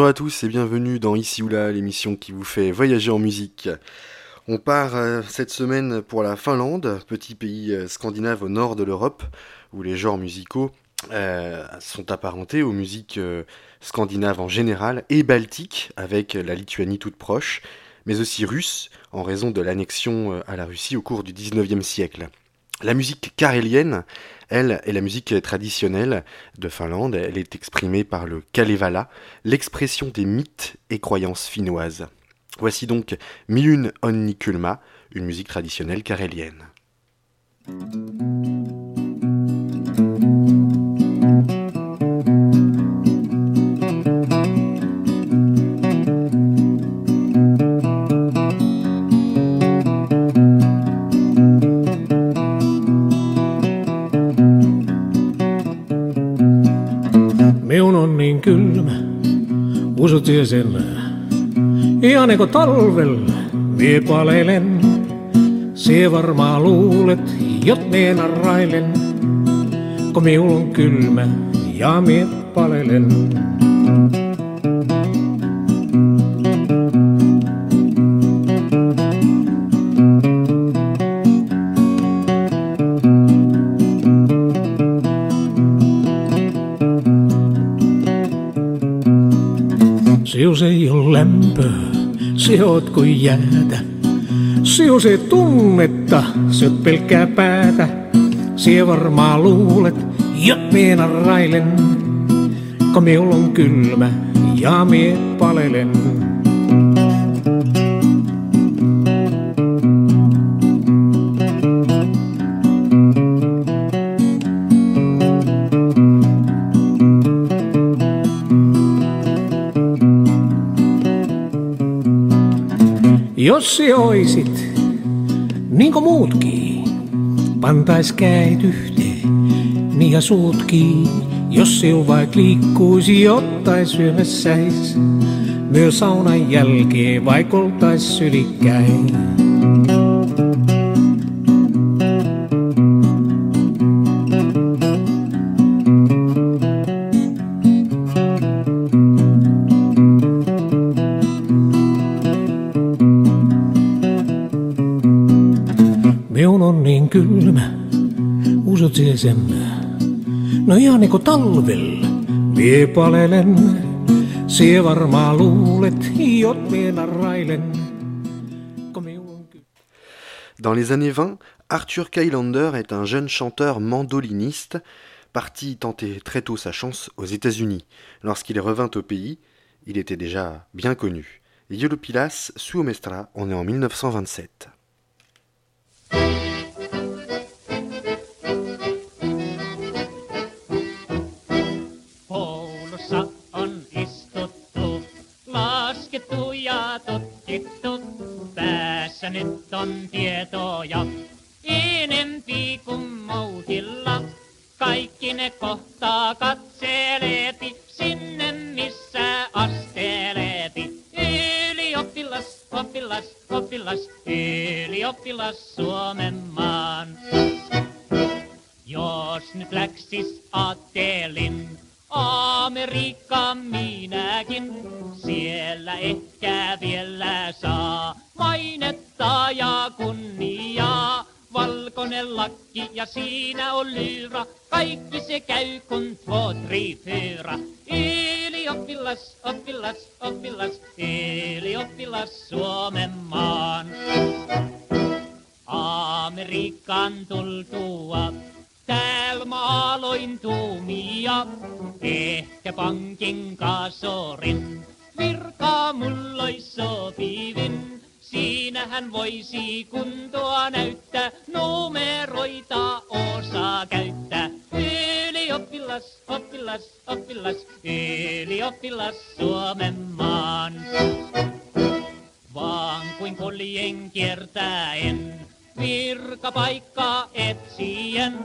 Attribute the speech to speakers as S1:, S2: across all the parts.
S1: Bonjour à tous et bienvenue dans Ici ou là, l'émission qui vous fait voyager en musique. On part euh, cette semaine pour la Finlande, petit pays euh, scandinave au nord de l'Europe, où les genres musicaux euh, sont apparentés aux musiques scandinaves en général et baltiques, avec la Lituanie toute proche, mais aussi russes, en raison de l'annexion à la Russie au cours du 19e siècle. La musique carélienne, elle, est la musique traditionnelle de Finlande. Elle est exprimée par le Kalevala, l'expression des mythes et croyances finnoises. Voici donc Miun Onni Kulma, une musique traditionnelle carélienne.
S2: Usut sen. Ihan niinku talvel vie paleilen. Se varmaa luulet, jot mie narrailen. Kun miul on kylmä ja mie palelen. Sius ei ole lämpöä, se oot kuin jäätä. Sius ei tunnetta, se oot pelkkää päätä. Sie varmaa luulet, jot mie narrailen. Kun on kylmä ja mie palelen. Jos oisit, niin kuin muutkin, pantais käit yhteen, niin ja suutkin. Jos se vaik liikkuisi, ottais syömässäis, myös saunan jälkeen vaik oltais sylikkäin.
S1: Dans les années 20, Arthur Kylander est un jeune chanteur mandoliniste parti tenter très tôt sa chance aux États-Unis. Lorsqu'il revint au pays, il était déjà bien connu. Yolopilas Suomestra, on est en 1927.
S3: tutkittu. Päässä nyt on tietoja enempi kuin mouhilla. Kaikki ne kohtaa katseleeti sinne missä asteleeti. Ylioppilas, oppilas, oppilas, ylioppilas Suomen maan. Jos nyt läksis aattelin, Amerikka minäkin, siellä ehkä vielä saa mainetta ja kunniaa. Valkoinen lakki ja siinä on lyra, kaikki se käy kun två, tre, fyra. Ylioppilas, oppilas, oppilas, ylioppilas Suomen maan. Amerikan tultua. Täällä mä aloin tuumia, ehkä pankin kasorin. Virkaa mulla sopivin, siinähän voisi kuntoa näyttää, numeroita osaa käyttää. Ylioppilas, oppilas, oppilas, ylioppilas Suomen maan vaan kuin koljen kiertäen. Virkapaikkaa etsien,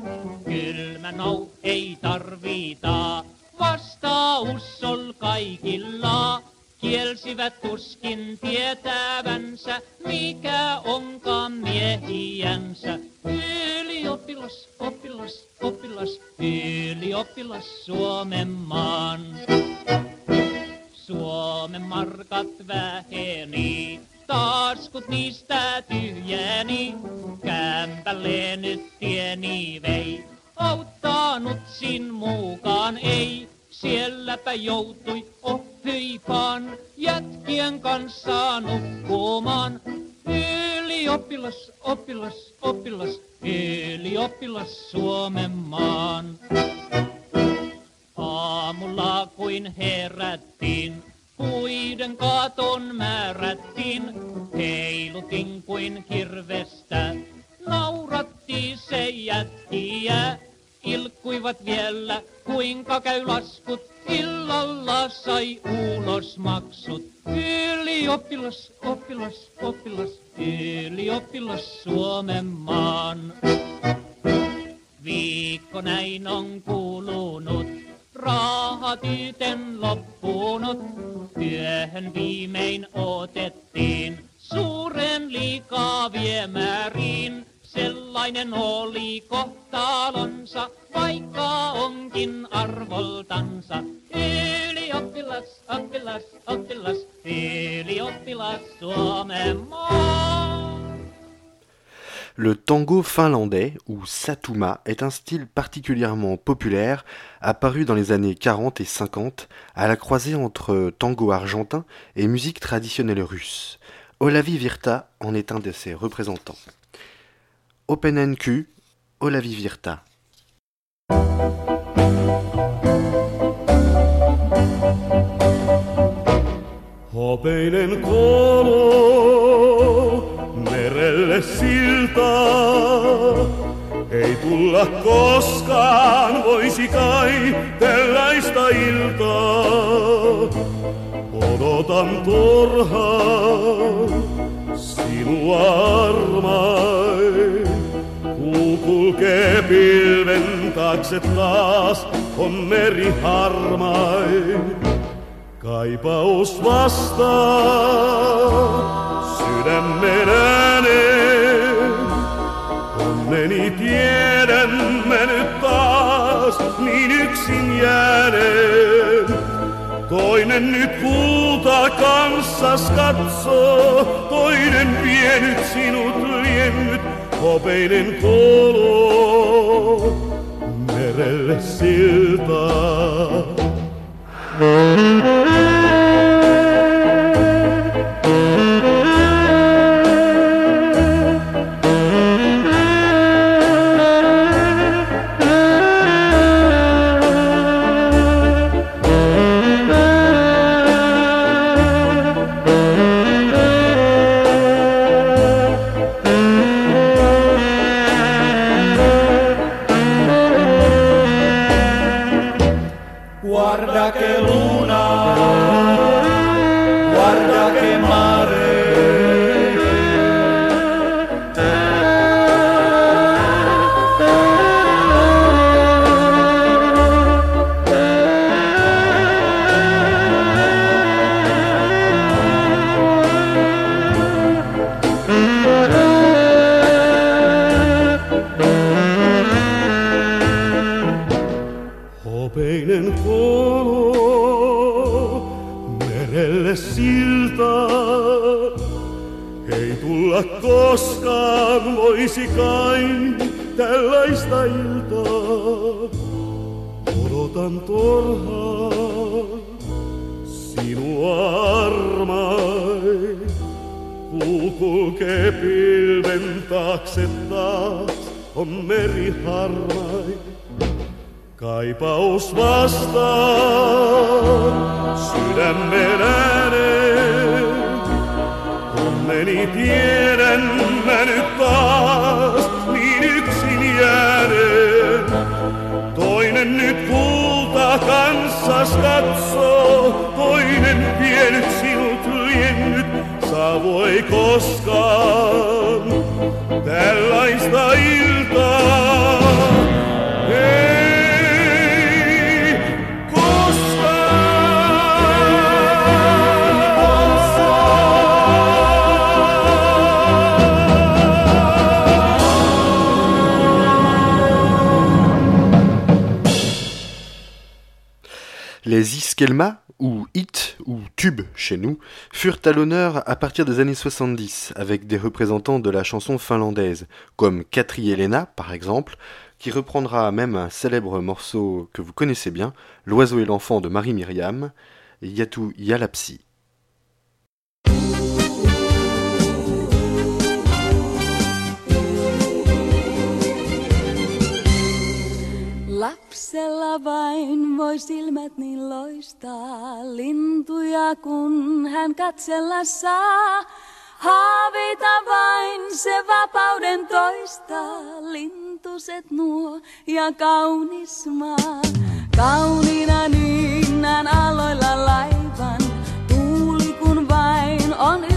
S3: kylmä nou ei tarvita. Vastaus ol kaikilla, kielsivät tuskin tietävänsä, mikä onkaan miehiänsä. Ylioppilas, oppilas, oppilas, ylioppilas Suomen maan. Suomen markat väheni. Taskut niistä tyhjeni, kämpälleen nyt tieni vei. Auttanut sin mukaan ei, sielläpä joutui oppiipaan jätkien kanssa nukkumaan. Ylioppilas, oppilas, oppilas, ylioppilas Suomen maan. Aamulla kuin herättiin, puiden katon määrättiin, heilutin kuin kirvestä. Nauratti se jätkiä, ilkkuivat vielä, kuinka käy laskut, illalla sai ulosmaksut. Ylioppilas, oppilas, oppilas, ylioppilas Suomen maan. Viikko näin on kulunut, rahat yten loppunut. Työhön viimein otettiin suuren liikaa viemääriin. Sellainen oli kohtalonsa, vaikka onkin arvoltansa. Ylioppilas, oppilas, oppilas, ylioppilas Suomen maa.
S1: Le tango finlandais, ou satuma, est un style particulièrement populaire, apparu dans les années 40 et 50, à la croisée entre tango argentin et musique traditionnelle russe. Olavi Virta en est un de ses représentants. OpenNQ, Olavi Virta.
S4: Merelle siltaa. Ei tulla koskaan, voisi kai tällaista iltaa. Odotan turhaan sinua armain. Kuu kulkee pilven taakse taas, on meri harmain. Kaipaus vastaa sydämen. Onneni tiedän mä nyt taas niin yksin jääneen. Toinen nyt kulta kanssas katsoo, toinen vienyt sinut liennyt, hopeinen kolo merelle siltaa.
S1: Les Iskelma ou It tube chez nous, furent à l'honneur à partir des années 70, avec des représentants de la chanson finlandaise, comme Katri Elena par exemple, qui reprendra même un célèbre morceau que vous connaissez bien, L'oiseau et l'enfant de Marie Myriam, Yatu Yalapsi.
S5: Lapsella vain voi silmät niin loistaa, lintuja kun hän katsella saa. Haaveita vain se vapauden toista, lintuset nuo ja kaunis maa. Kauniina niinnän aloilla laivan, tuuli kun vain on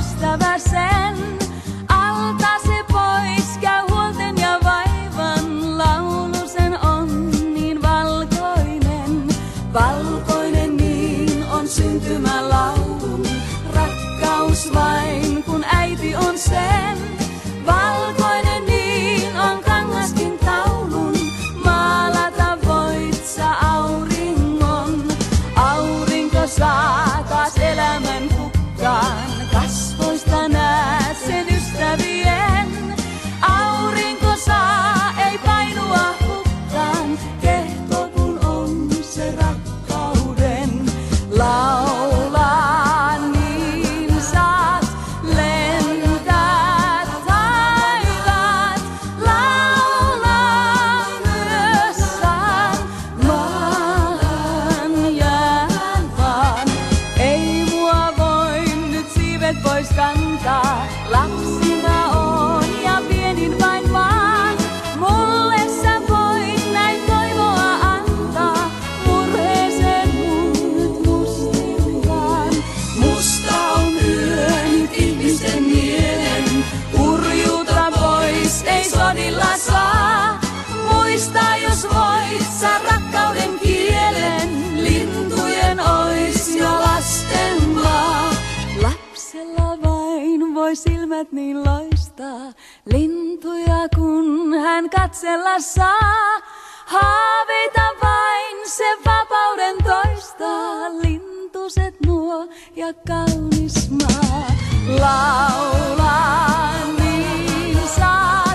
S5: saa. Haaveita vain se vapauden toistaa, lintuset nuo ja kaunis maa. Laulaa niin saat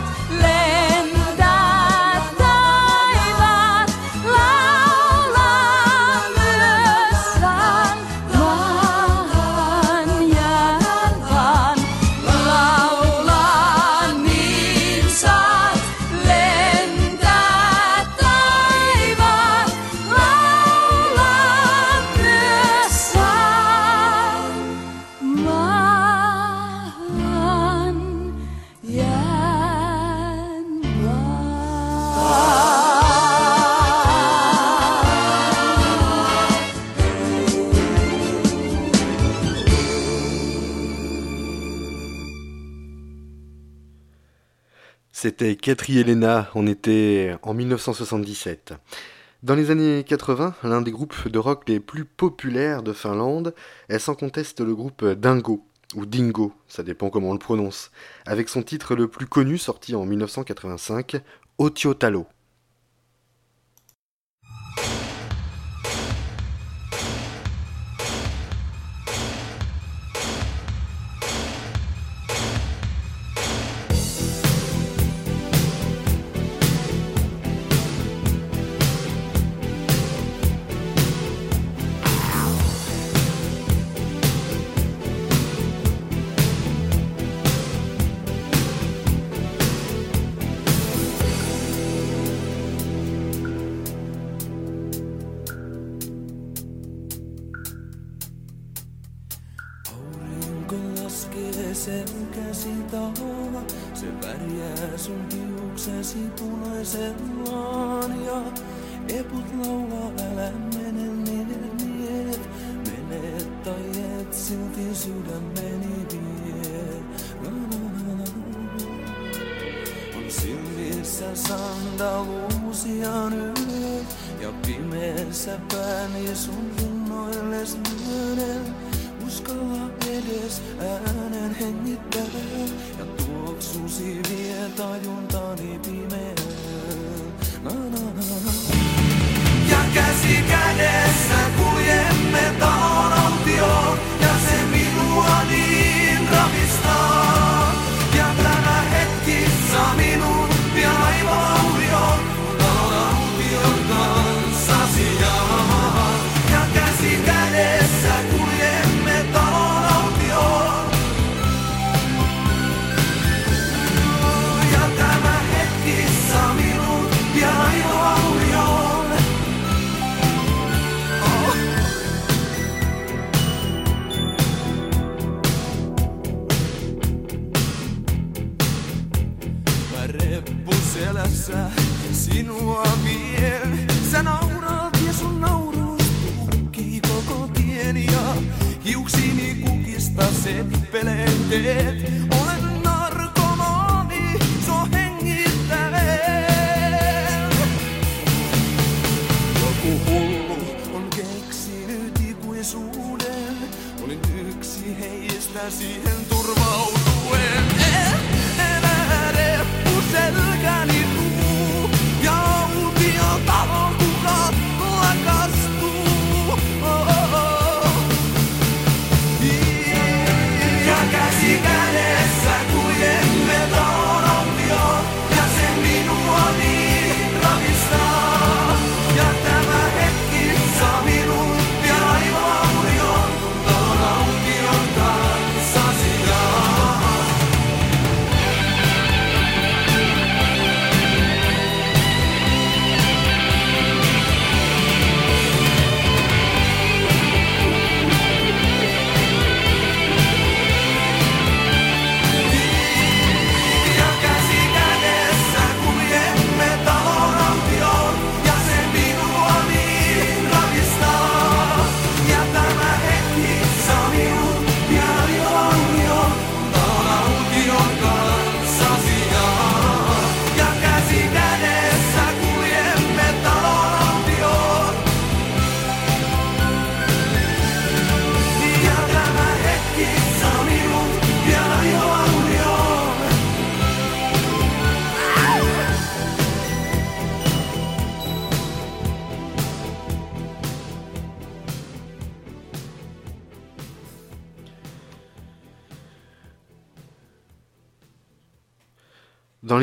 S1: C'était Katri Elena, on était en 1977. Dans les années 80, l'un des groupes de rock les plus populaires de Finlande est sans conteste le groupe Dingo, ou Dingo, ça dépend comment on le prononce, avec son titre le plus connu sorti en 1985, Otiotalo.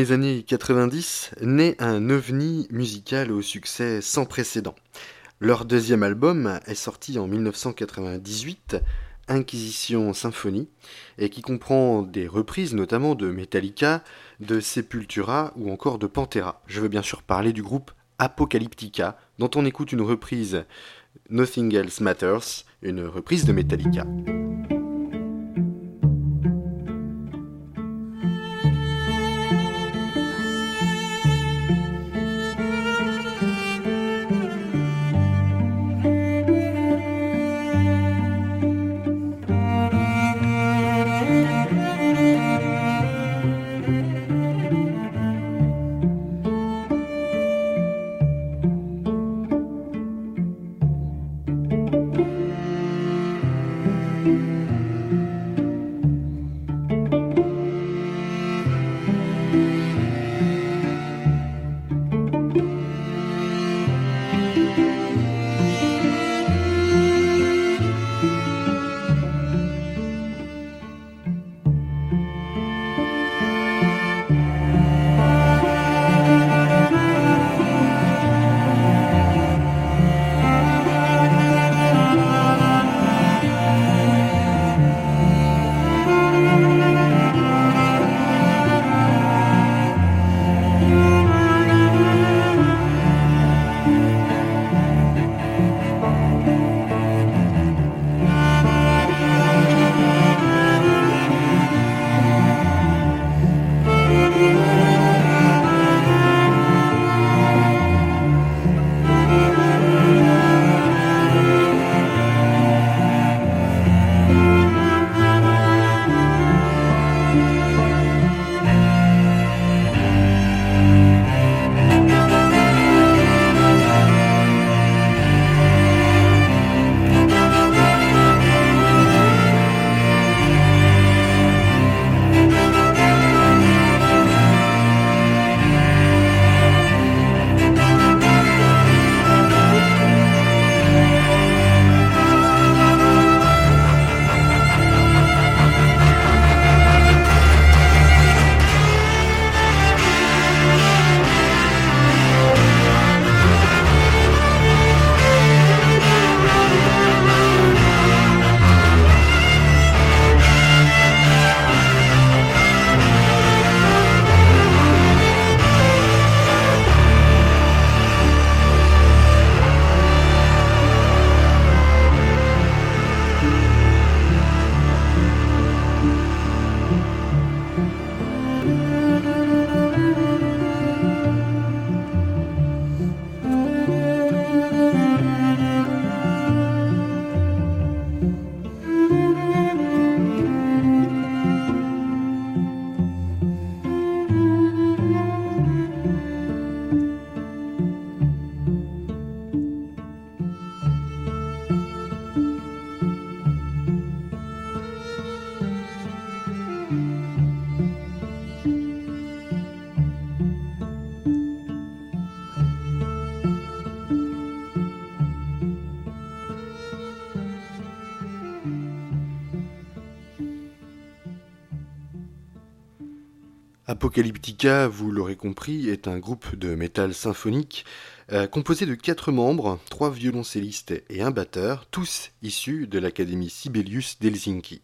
S1: Les années 90, naît un ovni musical au succès sans précédent. Leur deuxième album est sorti en 1998, Inquisition Symphonie, et qui comprend des reprises notamment de Metallica, de Sepultura ou encore de Pantera. Je veux bien sûr parler du groupe Apocalyptica, dont on écoute une reprise Nothing Else Matters, une reprise de Metallica. Apocalyptica, vous l'aurez compris, est un groupe de métal symphonique euh, composé de quatre membres, trois violoncellistes et un batteur, tous issus de l'Académie Sibelius d'Helsinki.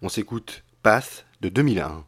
S1: On s'écoute Path de 2001.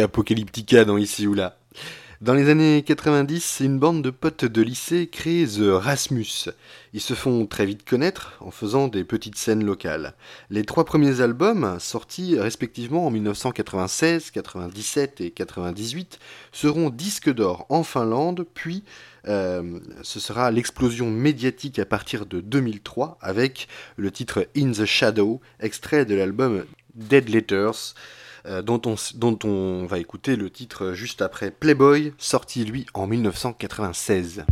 S1: Apocalyptica dans Ici ou Là. Dans les années 90, une bande de potes de lycée crée The Rasmus. Ils se font très vite connaître en faisant des petites scènes locales. Les trois premiers albums, sortis respectivement en 1996, 97 et 98, seront disques d'or en Finlande, puis euh, ce sera l'explosion médiatique à partir de 2003 avec le titre In the Shadow, extrait de l'album Dead Letters, euh, dont, on, dont on va écouter le titre juste après Playboy, sorti lui en 1996.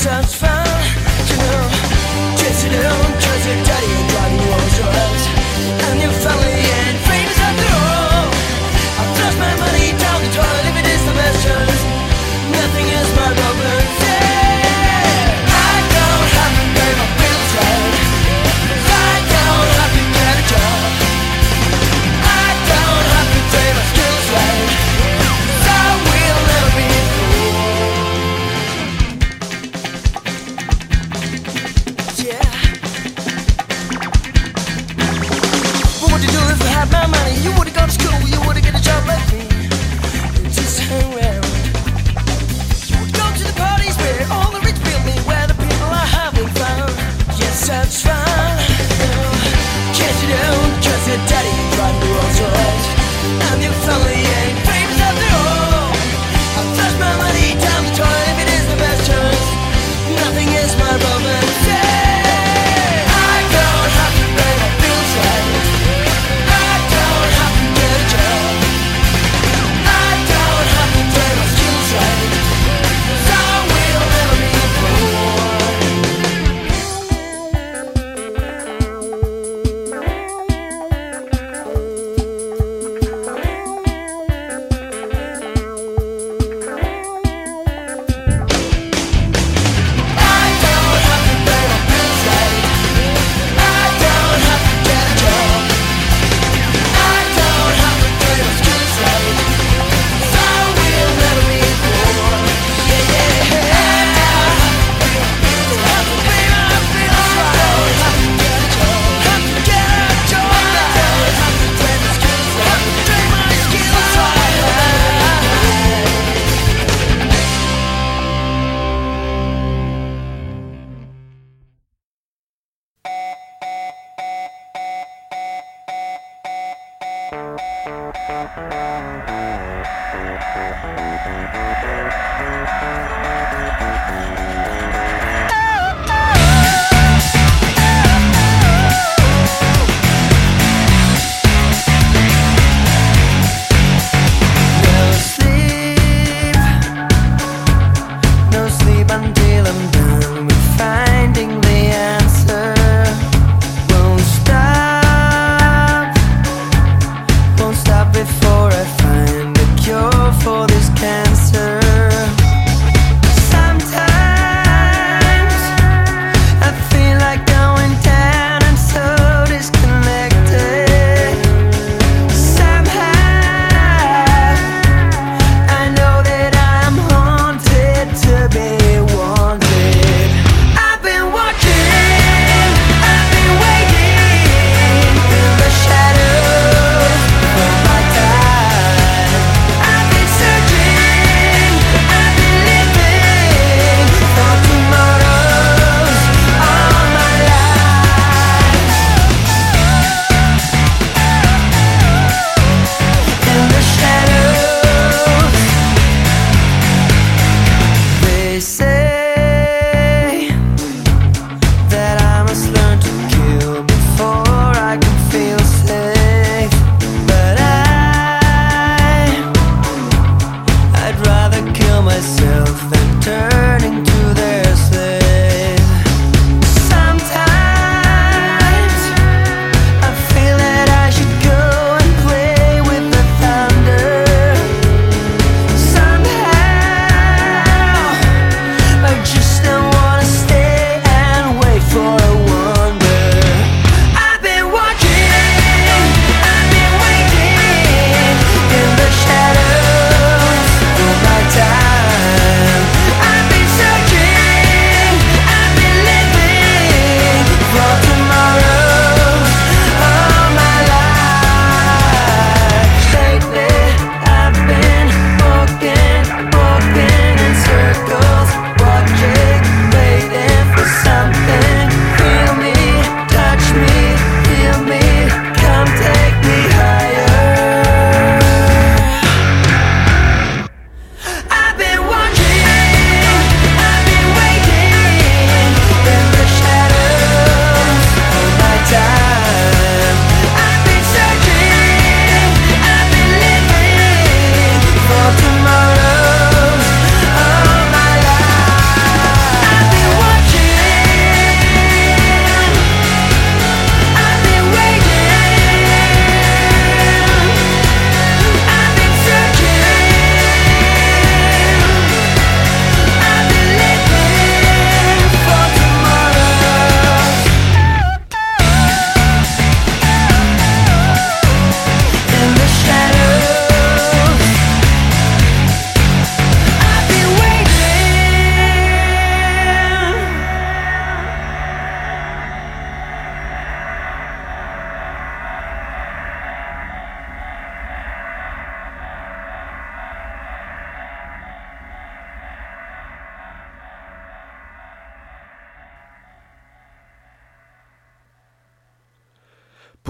S6: such fun.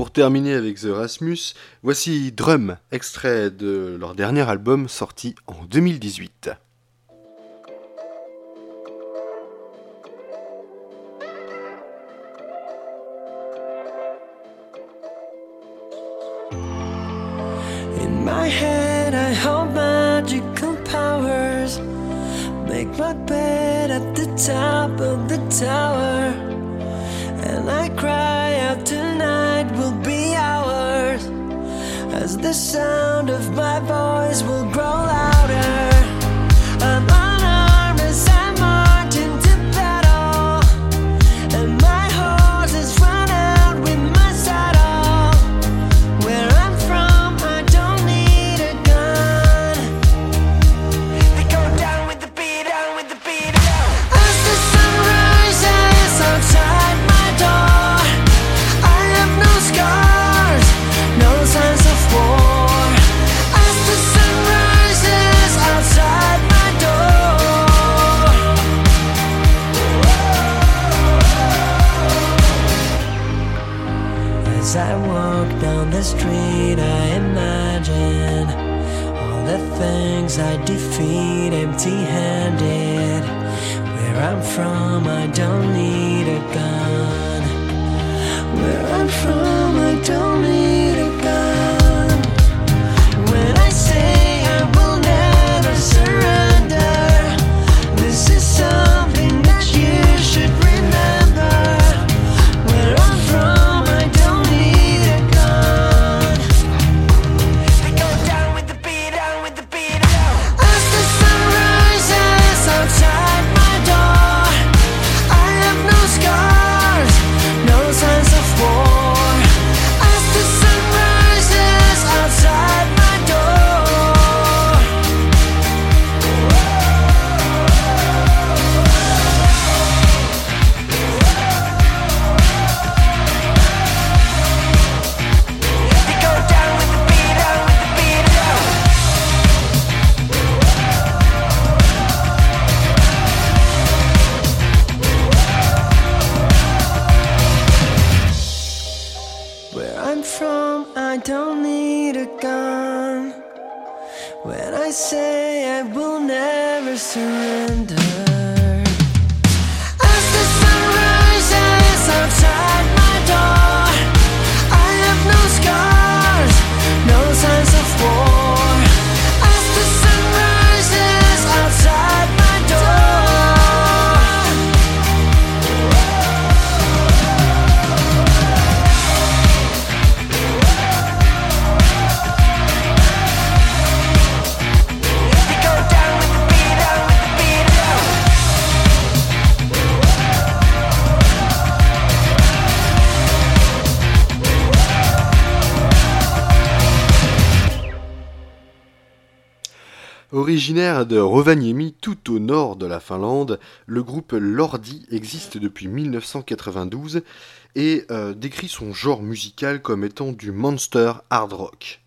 S1: Pour terminer avec The Rasmus, voici Drum, extrait de leur dernier album sorti en 2018.
S7: In my head, I hold magical powers. Make my bed at the top of the tower. And I cry. the sound of my voice will grow As I walk down the street, I imagine all the things I defeat empty handed. Where I'm from, I don't need a gun. Where I'm from, I don't need a gun.
S1: Originaire de Rovaniemi, tout au nord de la Finlande, le groupe Lordi existe depuis 1992 et euh, décrit son genre musical comme étant du monster hard rock.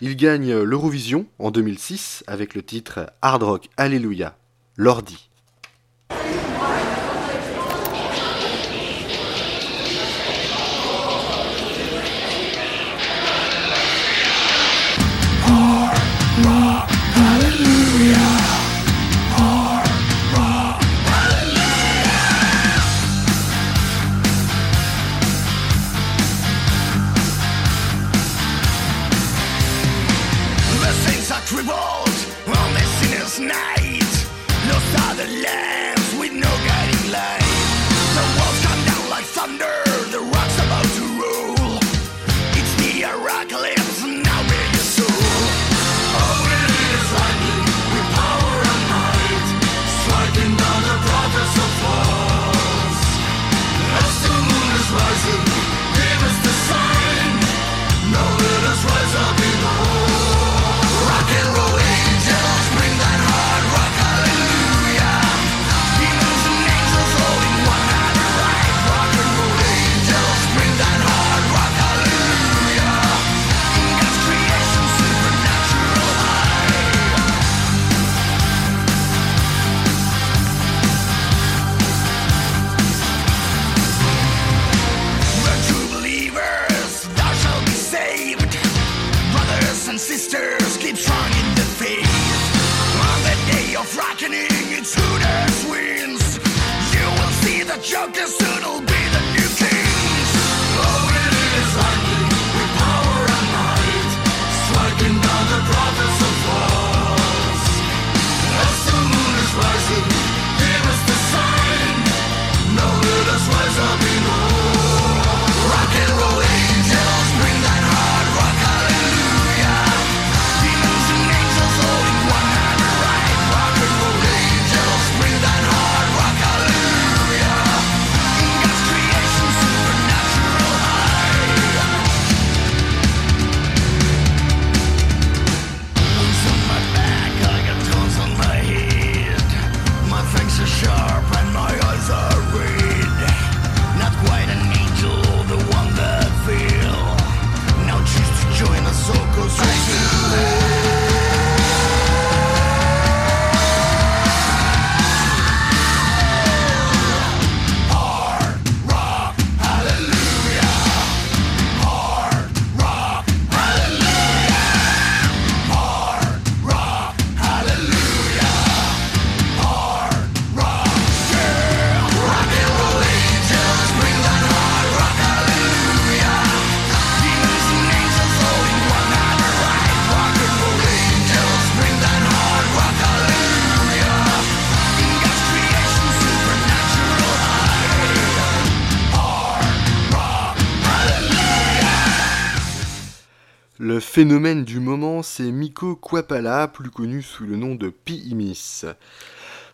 S1: Il gagne l'Eurovision en 2006 avec le titre Hard Rock Alléluia, Lordi.
S8: the land.
S1: Phénomène du moment, c'est Miko Kwapala, plus connu sous le nom de Pi-Imis.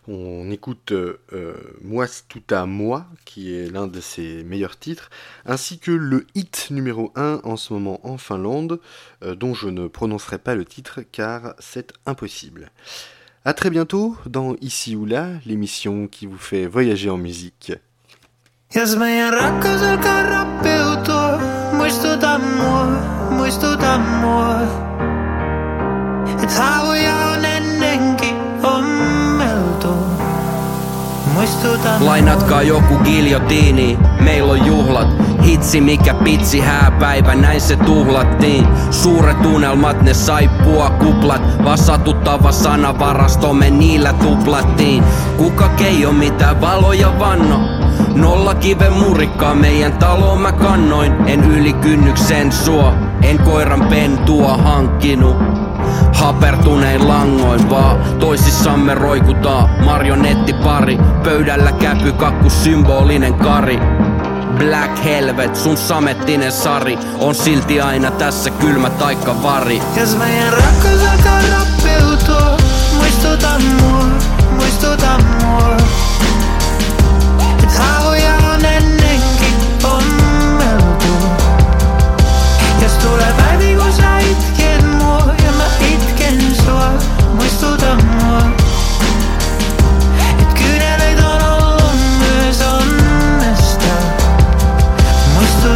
S1: On écoute euh, euh, Moi tout moi, qui est l'un de ses meilleurs titres, ainsi que le hit numéro 1 en ce moment en Finlande, euh, dont je ne prononcerai pas le titre car c'est impossible. A très bientôt dans Ici ou là, l'émission qui vous fait voyager en musique.
S9: Jos meidän rakkaus alkaa rappeutua, muistuta mua, muistuta
S10: Lainatkaa joku giljotiini, meillä on juhlat. Hitsi mikä pitsi hääpäivä, näin se tuhlattiin. Suuret unelmat, ne saippua kuplat. Vaan satuttava sanavarasto, me niillä tuplattiin. Kuka keijo mitä valoja vanno? Nolla kiven murikkaa meidän taloon mä kannoin. En yli kynnyksen suo, en koiran pentua hankkinut. Hapertunein langoin vaan. Toisissamme roikutaan. Marionettipari. Pöydällä käpykakku symbolinen kari. Black Helvet, sun samettinen sari. On silti aina tässä kylmä taikka vari.
S9: Jos meidän rakkaus alkaa rappeutua, muistuta mua, muistuta mua.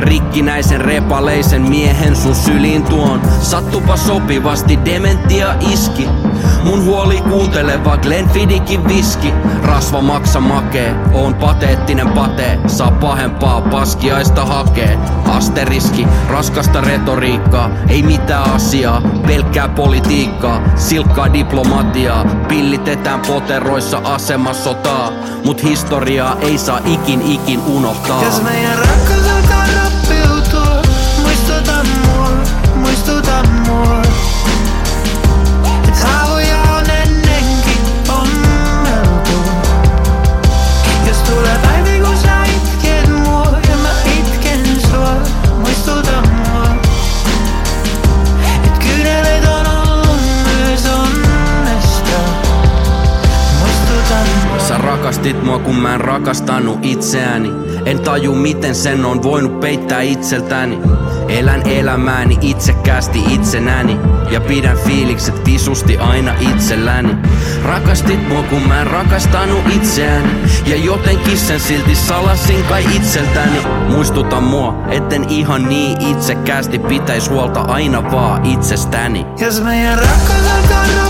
S10: Rikkinäisen repaleisen miehen sun syliin tuon. Sattupa sopivasti dementia iski. Mun huoli kuunteleva Glenfiddikin viski. Rasva maksa makee, on pateettinen pate. Saa pahempaa paskiaista hakee. Asteriski, raskasta retoriikkaa. Ei mitään asiaa, pelkkää politiikkaa. Silkkaa diplomatiaa, pillitetään poteroissa asemasotaa Mut historiaa ei saa ikin ikin unohtaa.
S9: Jos meidän rakkaus mä
S10: en rakastanut itseäni. En taju miten sen on voinut peittää itseltäni. Elän elämääni itsekkäästi itsenäni. Ja pidän fiilikset visusti aina itselläni. Rakastit mua kun mä en rakastanut itseäni. Ja jotenkin sen silti salasin kai itseltäni. Muistuta mua, etten ihan niin itsekkäästi pitäis huolta aina vaan itsestäni.
S9: Jos meidän rakkaus alkaa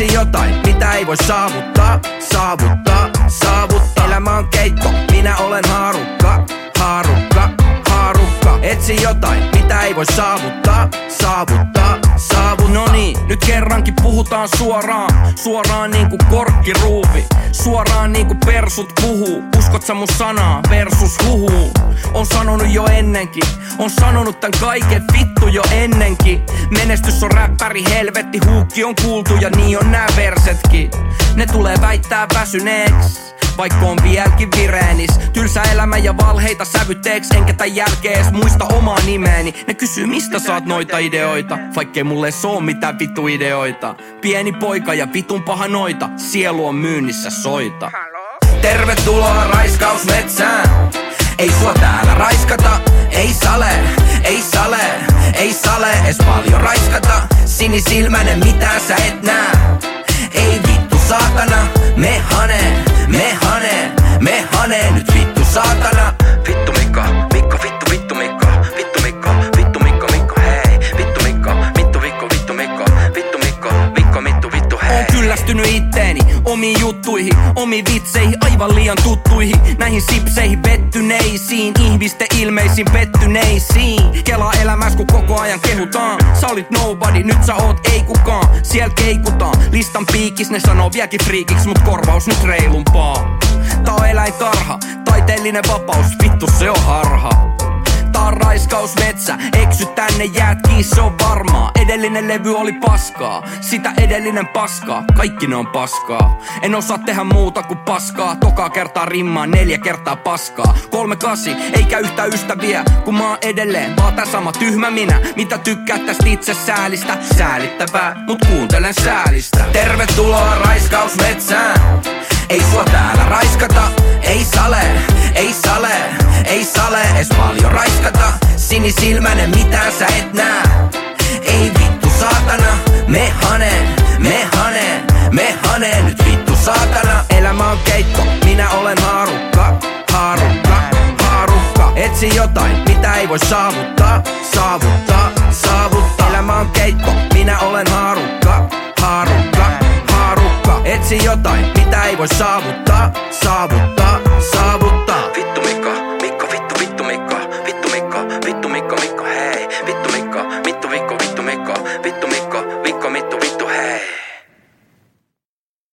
S10: haarukka. Etsi jotain, mitä ei voi saavuttaa, saavuttaa, saavuttaa. Elämä on keitto, minä olen haarukka, haarukka, haarukka. Etsi jotain, mitä ei voi saavuttaa, saavuttaa, saavuttaa. No niin, nyt kerrankin puhutaan suoraan. Suoraan niinku korkkiruuvi. Suoraan niinku persut puhuu. Uskot sä mun sanaa versus huhuu? On sanonut jo ennenkin. On sanonut tän kaiken vittu jo ennenkin. Menestys on räppäri helvetti Huukki on kuultu ja niin on nää versetkin. Ne tulee väittää väsyneeks vaikka on vieläkin vireenis Tylsä elämä ja valheita sävytteeks Enkä tän jälkeen edes muista omaa nimeeni Ne kysyy mistä saat noita ideoita? Vaikkei mulle edes oo mitään vitu ideoita. Pieni poika ja vitun paha noita. Sielu on myynnissä soita. Tervetuloa raiskausmetsään. Ei sua täällä raiskata. Ei sale, ei sale, ei sale. Es paljon raiskata. Sinisilmäinen mitään sä et nää Ei saatana Me hane, me hane, me hane. Nyt vittu saatana Vittu Mikko, kyllästynyt itteeni, omiin juttuihin Omiin vitseihin, aivan liian tuttuihin Näihin sipseihin pettyneisiin Ihmisten ilmeisiin pettyneisiin. Kela elämäs kun koko ajan kehutaan. Sä olit nobody, nyt sä oot ei kukaan. Siellä keikutaan, listan piikis Ne sanoo vieläkin friikiks, mut korvaus nyt reilumpaa. Tää on eläintarha, taiteellinen vapaus. Vittu se on harha Tää on raiskausmetsä, eksy tänne jäät se on varmaa. Edellinen levy oli paskaa, sitä edellinen paskaa. Kaikki ne on paskaa. En osaa tehdä muuta kuin paskaa. Tokaa kertaa rimmaa, neljä kertaa paskaa. Kolme kasi, eikä yhtä ystäviä Kun mä oon edelleen, vaan tää sama tyhmä minä. Mitä tykkää tästä itse säälistä? Säälittävää, mut kuuntelen säälistä. Tervetuloa raiskausmetsään ei sua täällä raiskata, ei sale, ei sale, ei sale Es paljon raiskata, sinisilmäinen mitään sä et nää Ei vittu saatana, me hane, me hane, me hane Nyt vittu saatana, elämä on keitto, minä olen haarukka, haarukka, haarukka. Etsi jotain, mitä ei voi saavuttaa, saavuttaa, saavuttaa. Elämä on keitto, minä olen haarukka, haarukka Etsi jotain, mitä ei voi saavuttaa, saavuttaa, saavuttaa. Vittu